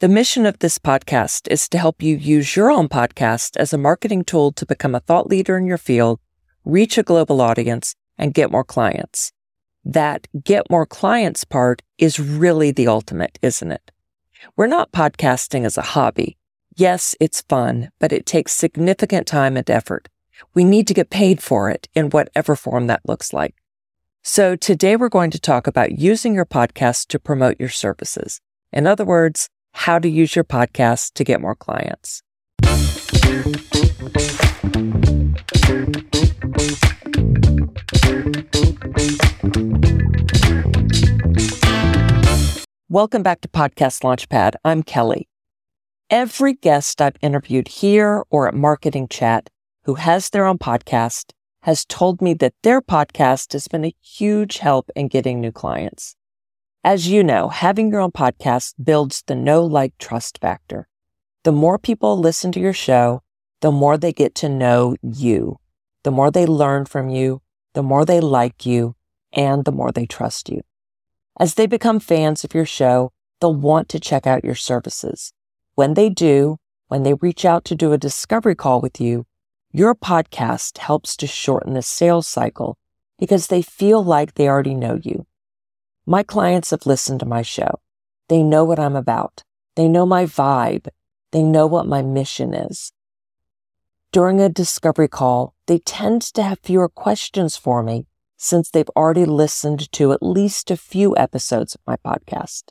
The mission of this podcast is to help you use your own podcast as a marketing tool to become a thought leader in your field, reach a global audience, and get more clients. That get more clients part is really the ultimate, isn't it? We're not podcasting as a hobby. Yes, it's fun, but it takes significant time and effort. We need to get paid for it in whatever form that looks like. So today we're going to talk about using your podcast to promote your services. In other words, how to use your podcast to get more clients. Welcome back to Podcast Launchpad. I'm Kelly. Every guest I've interviewed here or at Marketing Chat who has their own podcast has told me that their podcast has been a huge help in getting new clients. As you know, having your own podcast builds the know, like, trust factor. The more people listen to your show, the more they get to know you, the more they learn from you, the more they like you, and the more they trust you. As they become fans of your show, they'll want to check out your services. When they do, when they reach out to do a discovery call with you, your podcast helps to shorten the sales cycle because they feel like they already know you. My clients have listened to my show. They know what I'm about. They know my vibe. They know what my mission is. During a discovery call, they tend to have fewer questions for me since they've already listened to at least a few episodes of my podcast.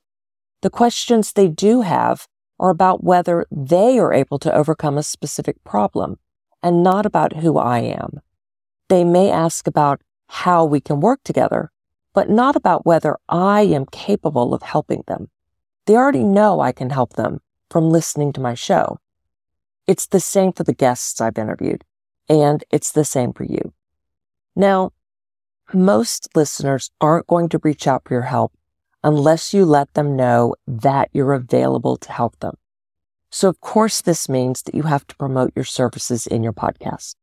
The questions they do have are about whether they are able to overcome a specific problem and not about who I am. They may ask about how we can work together, but not about whether I am capable of helping them. They already know I can help them from listening to my show. It's the same for the guests I've interviewed, and it's the same for you. Now, most listeners aren't going to reach out for your help unless you let them know that you're available to help them. So of course, this means that you have to promote your services in your podcast.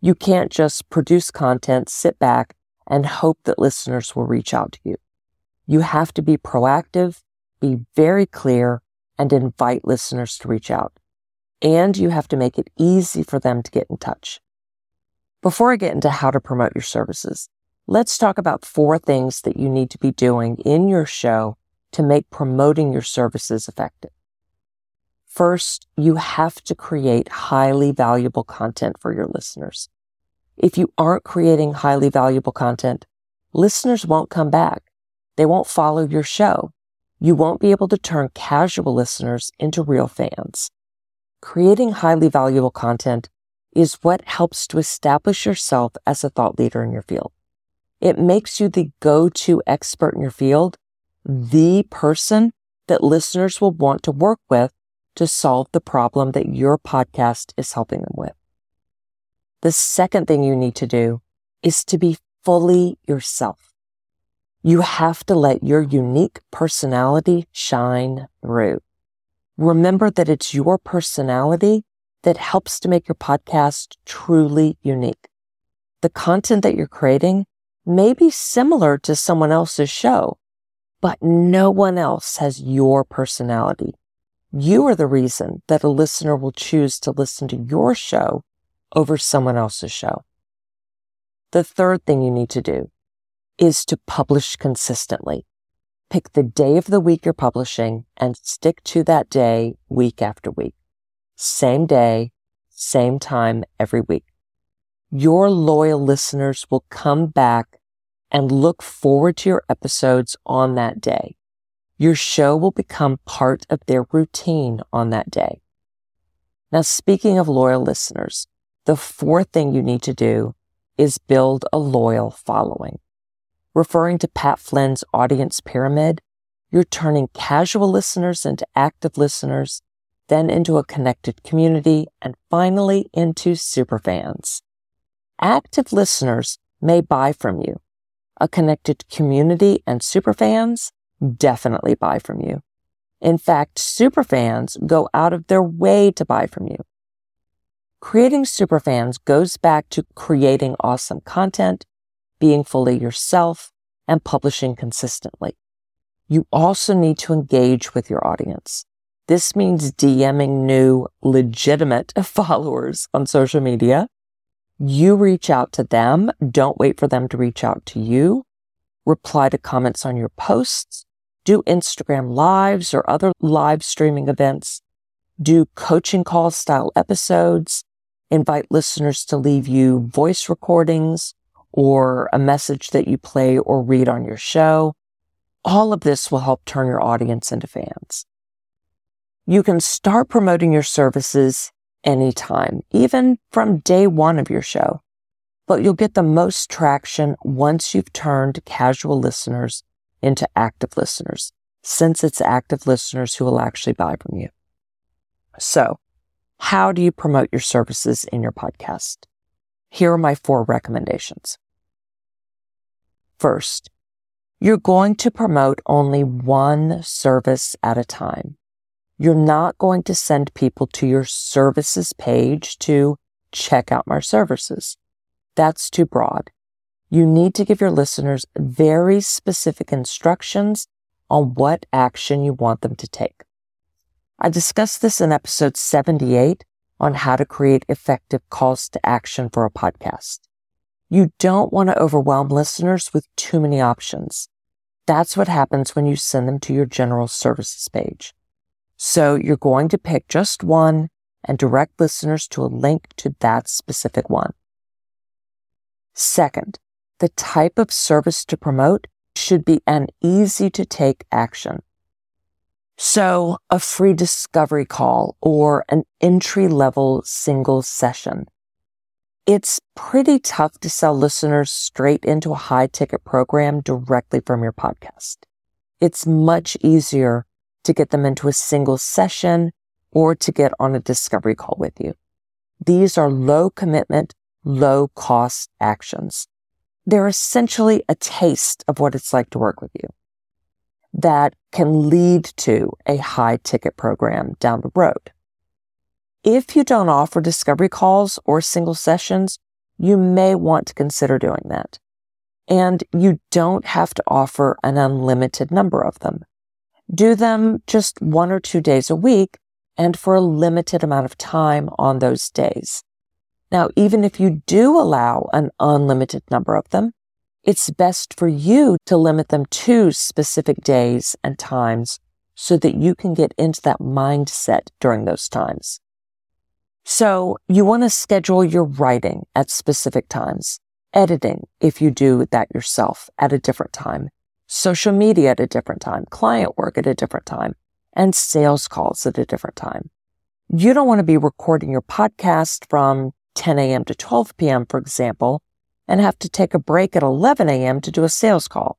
You can't just produce content, sit back and hope that listeners will reach out to you. You have to be proactive, be very clear and invite listeners to reach out. And you have to make it easy for them to get in touch. Before I get into how to promote your services, Let's talk about four things that you need to be doing in your show to make promoting your services effective. First, you have to create highly valuable content for your listeners. If you aren't creating highly valuable content, listeners won't come back. They won't follow your show. You won't be able to turn casual listeners into real fans. Creating highly valuable content is what helps to establish yourself as a thought leader in your field. It makes you the go-to expert in your field, the person that listeners will want to work with to solve the problem that your podcast is helping them with. The second thing you need to do is to be fully yourself. You have to let your unique personality shine through. Remember that it's your personality that helps to make your podcast truly unique. The content that you're creating may be similar to someone else's show, but no one else has your personality. You are the reason that a listener will choose to listen to your show over someone else's show. The third thing you need to do is to publish consistently. Pick the day of the week you're publishing and stick to that day week after week. Same day, same time every week your loyal listeners will come back and look forward to your episodes on that day. Your show will become part of their routine on that day. Now, speaking of loyal listeners, the fourth thing you need to do is build a loyal following. Referring to Pat Flynn's audience pyramid, you're turning casual listeners into active listeners, then into a connected community, and finally into superfans. Active listeners may buy from you. A connected community and superfans definitely buy from you. In fact, superfans go out of their way to buy from you. Creating superfans goes back to creating awesome content, being fully yourself, and publishing consistently. You also need to engage with your audience. This means DMing new legitimate followers on social media. You reach out to them. Don't wait for them to reach out to you. Reply to comments on your posts. Do Instagram lives or other live streaming events. Do coaching call style episodes. Invite listeners to leave you voice recordings or a message that you play or read on your show. All of this will help turn your audience into fans. You can start promoting your services anytime, even from day one of your show. But you'll get the most traction once you've turned casual listeners into active listeners, since it's active listeners who will actually buy from you. So, how do you promote your services in your podcast? Here are my four recommendations. First, you're going to promote only one service at a time. You're not going to send people to your services page to check out my services. That's too broad. You need to give your listeners very specific instructions on what action you want them to take. I discussed this in episode 78 on how to create effective calls to action for a podcast. You don't want to overwhelm listeners with too many options. That's what happens when you send them to your general services page. So you're going to pick just one and direct listeners to a link to that specific one. Second, the type of service to promote should be an easy to take action. So a free discovery call or an entry level single session. It's pretty tough to sell listeners straight into a high ticket program directly from your podcast. It's much easier to get them into a single session or to get on a discovery call with you. These are low commitment, low cost actions. They're essentially a taste of what it's like to work with you that can lead to a high ticket program down the road. If you don't offer discovery calls or single sessions, you may want to consider doing that. And you don't have to offer an unlimited number of them. Do them just one or two days a week and for a limited amount of time on those days. Now, even if you do allow an unlimited number of them, it's best for you to limit them to specific days and times so that you can get into that mindset during those times. So you want to schedule your writing at specific times, editing if you do that yourself at a different time, social media at a different time, client work at a different time, and sales calls at a different time. You don't want to be recording your podcast from 10 a.m. to 12 p.m., for example, and have to take a break at 11 a.m. to do a sales call.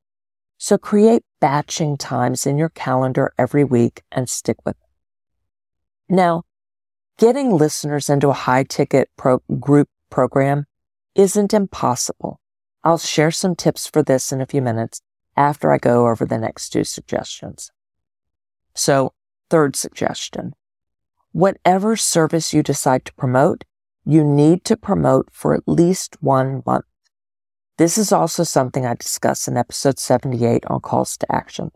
So create batching times in your calendar every week and stick with it. Now, getting listeners into a high ticket pro- group program isn't impossible. I'll share some tips for this in a few minutes after I go over the next two suggestions. So third suggestion, whatever service you decide to promote, you need to promote for at least one month. This is also something I discuss in episode 78 on calls to action.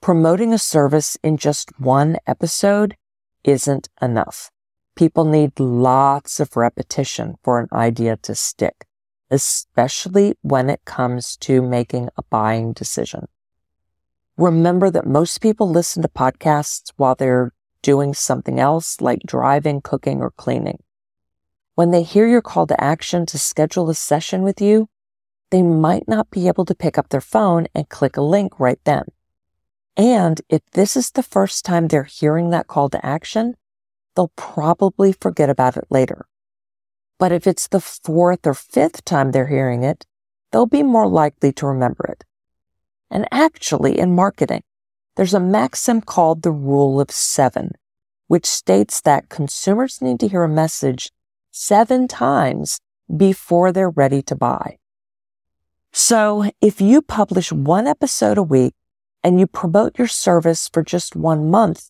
Promoting a service in just one episode isn't enough. People need lots of repetition for an idea to stick, especially when it comes to making a buying decision. Remember that most people listen to podcasts while they're doing something else like driving, cooking, or cleaning. When they hear your call to action to schedule a session with you, they might not be able to pick up their phone and click a link right then. And if this is the first time they're hearing that call to action, they'll probably forget about it later. But if it's the fourth or fifth time they're hearing it, they'll be more likely to remember it. And actually, in marketing, there's a maxim called the rule of seven, which states that consumers need to hear a message seven times before they're ready to buy. So if you publish one episode a week and you promote your service for just one month,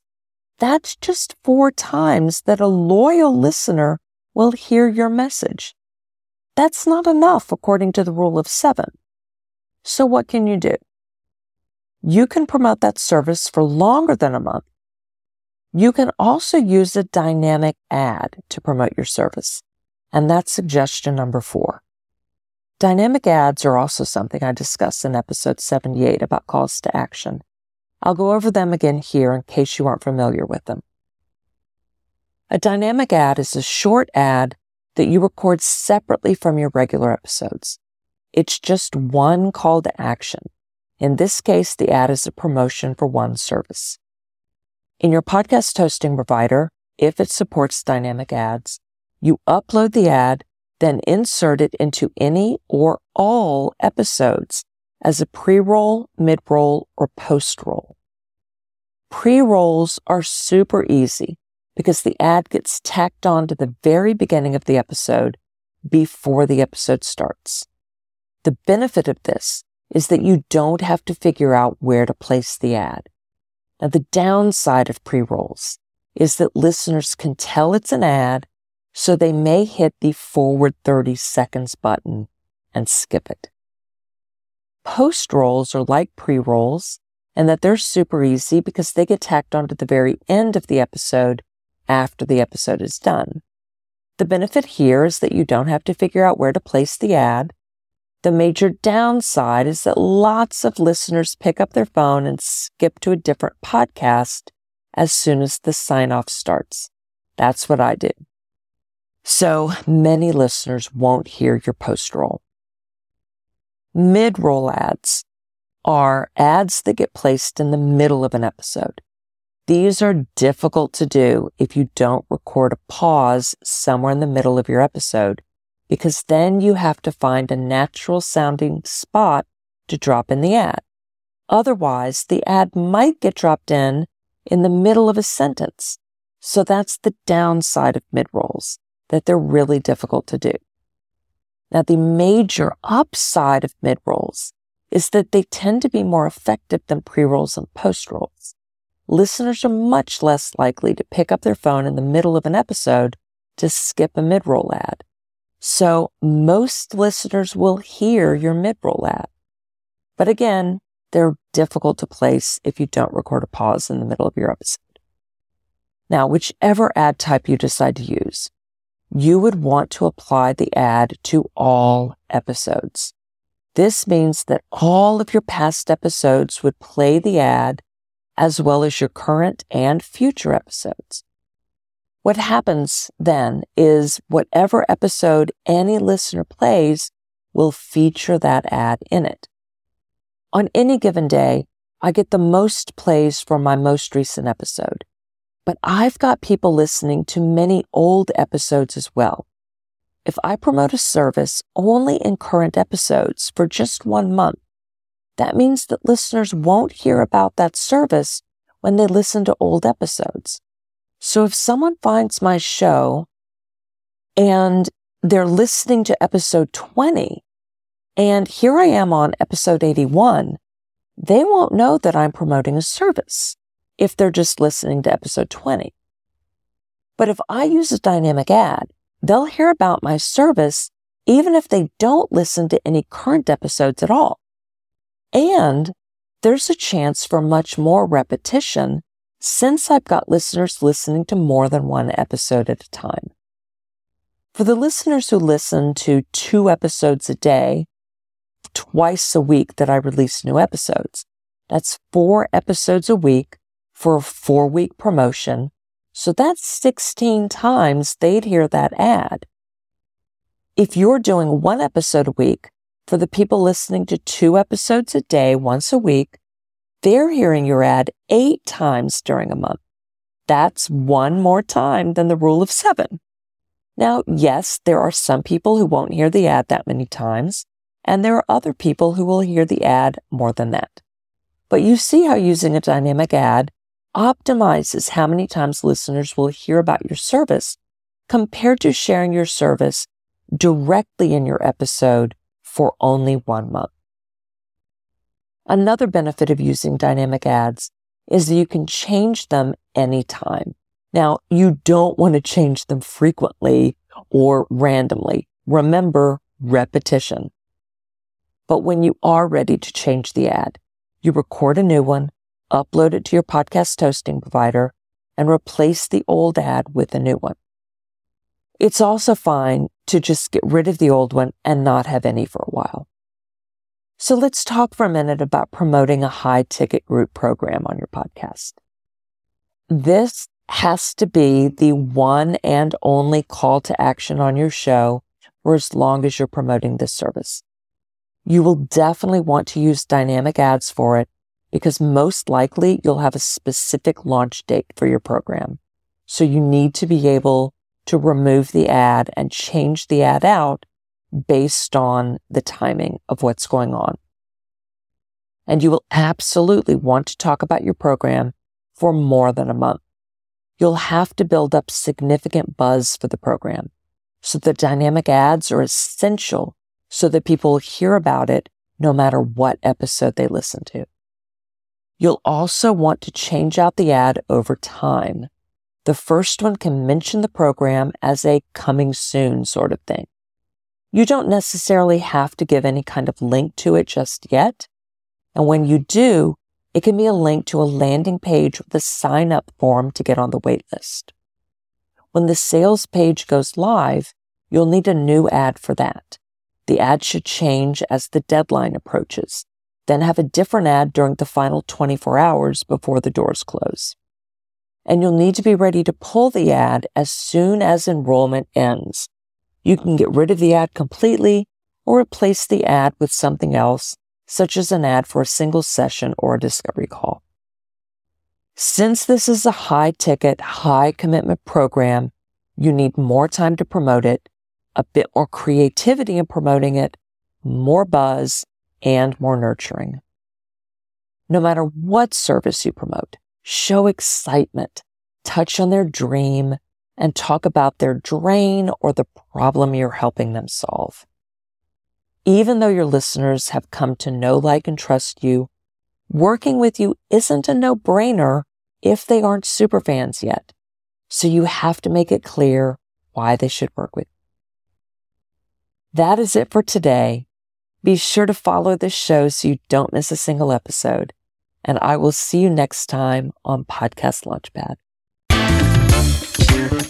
that's just four times that a loyal listener will hear your message. That's not enough according to the rule of seven. So what can you do? You can promote that service for longer than a month You can also use a dynamic ad to promote your service. And that's suggestion number four. Dynamic ads are also something I discussed in episode 78 about calls to action. I'll go over them again here in case you aren't familiar with them. A dynamic ad is a short ad that you record separately from your regular episodes. It's just one call to action. In this case, the ad is a promotion for one service. In your podcast hosting provider, if it supports dynamic ads, you upload the ad then insert it into any or all episodes as a pre-roll, mid-roll, or post-roll. Pre-rolls are super easy because the ad gets tacked on to the very beginning of the episode before the episode starts. The benefit of this is that you don't have to figure out where to place the ad. Now, the downside of pre-rolls is that listeners can tell it's an ad so they may hit the forward 30 seconds button and skip it. Post rolls are like pre rolls and that they're super easy because they get tacked onto the very end of the episode after the episode is done. The benefit here is that you don't have to figure out where to place the ad. The major downside is that lots of listeners pick up their phone and skip to a different podcast as soon as the sign off starts. That's what I did. So many listeners won't hear your post roll. Mid roll ads are ads that get placed in the middle of an episode. These are difficult to do if you don't record a pause somewhere in the middle of your episode, because then you have to find a natural sounding spot to drop in the ad. Otherwise, the ad might get dropped in in the middle of a sentence. So that's the downside of mid rolls that they're really difficult to do. Now, the major upside of mid rolls is that they tend to be more effective than pre rolls and post rolls. Listeners are much less likely to pick up their phone in the middle of an episode to skip a mid roll ad. So most listeners will hear your mid roll ad. But again, they're difficult to place if you don't record a pause in the middle of your episode. Now, whichever ad type you decide to use, you would want to apply the ad to all episodes. This means that all of your past episodes would play the ad as well as your current and future episodes. What happens then is whatever episode any listener plays will feature that ad in it. On any given day, I get the most plays for my most recent episode but I've got people listening to many old episodes as well. If I promote a service only in current episodes for just one month, that means that listeners won't hear about that service when they listen to old episodes. So if someone finds my show and they're listening to episode 20 and here I am on episode 81, they won't know that I'm promoting a service if they're just listening to episode 20. But if I use a dynamic ad, they'll hear about my service even if they don't listen to any current episodes at all. And there's a chance for much more repetition since I've got listeners listening to more than one episode at a time. For the listeners who listen to two episodes a day, twice a week that I release new episodes, that's four episodes a week for a four week promotion. So that's 16 times they'd hear that ad. If you're doing one episode a week, for the people listening to two episodes a day once a week, they're hearing your ad eight times during a month. That's one more time than the rule of seven. Now, yes, there are some people who won't hear the ad that many times, and there are other people who will hear the ad more than that. But you see how using a dynamic ad optimizes how many times listeners will hear about your service compared to sharing your service directly in your episode for only one month. Another benefit of using dynamic ads is that you can change them anytime. Now, you don't want to change them frequently or randomly. Remember repetition. But when you are ready to change the ad, you record a new one upload it to your podcast hosting provider, and replace the old ad with a new one. It's also fine to just get rid of the old one and not have any for a while. So let's talk for a minute about promoting a high ticket group program on your podcast. This has to be the one and only call to action on your show for as long as you're promoting this service. You will definitely want to use dynamic ads for it because most likely you'll have a specific launch date for your program. So you need to be able to remove the ad and change the ad out based on the timing of what's going on. And you will absolutely want to talk about your program for more than a month. You'll have to build up significant buzz for the program. So the dynamic ads are essential so that people hear about it no matter what episode they listen to. You'll also want to change out the ad over time. The first one can mention the program as a coming soon sort of thing. You don't necessarily have to give any kind of link to it just yet. And when you do, it can be a link to a landing page with a sign up form to get on the waitlist. When the sales page goes live, you'll need a new ad for that. The ad should change as the deadline approaches then have a different ad during the final 24 hours before the doors close. And you'll need to be ready to pull the ad as soon as enrollment ends. You can get rid of the ad completely or replace the ad with something else, such as an ad for a single session or a discovery call. Since this is a high ticket, high commitment program, you need more time to promote it, a bit more creativity in promoting it, more buzz, and more nurturing. No matter what service you promote, show excitement, touch on their dream, and talk about their drain or the problem you're helping them solve. Even though your listeners have come to know, like, and trust you, working with you isn't a no brainer if they aren't superfans yet. So you have to make it clear why they should work with you. That is it for today. Be sure to follow this show so you don't miss a single episode. And I will see you next time on Podcast Launchpad. Thank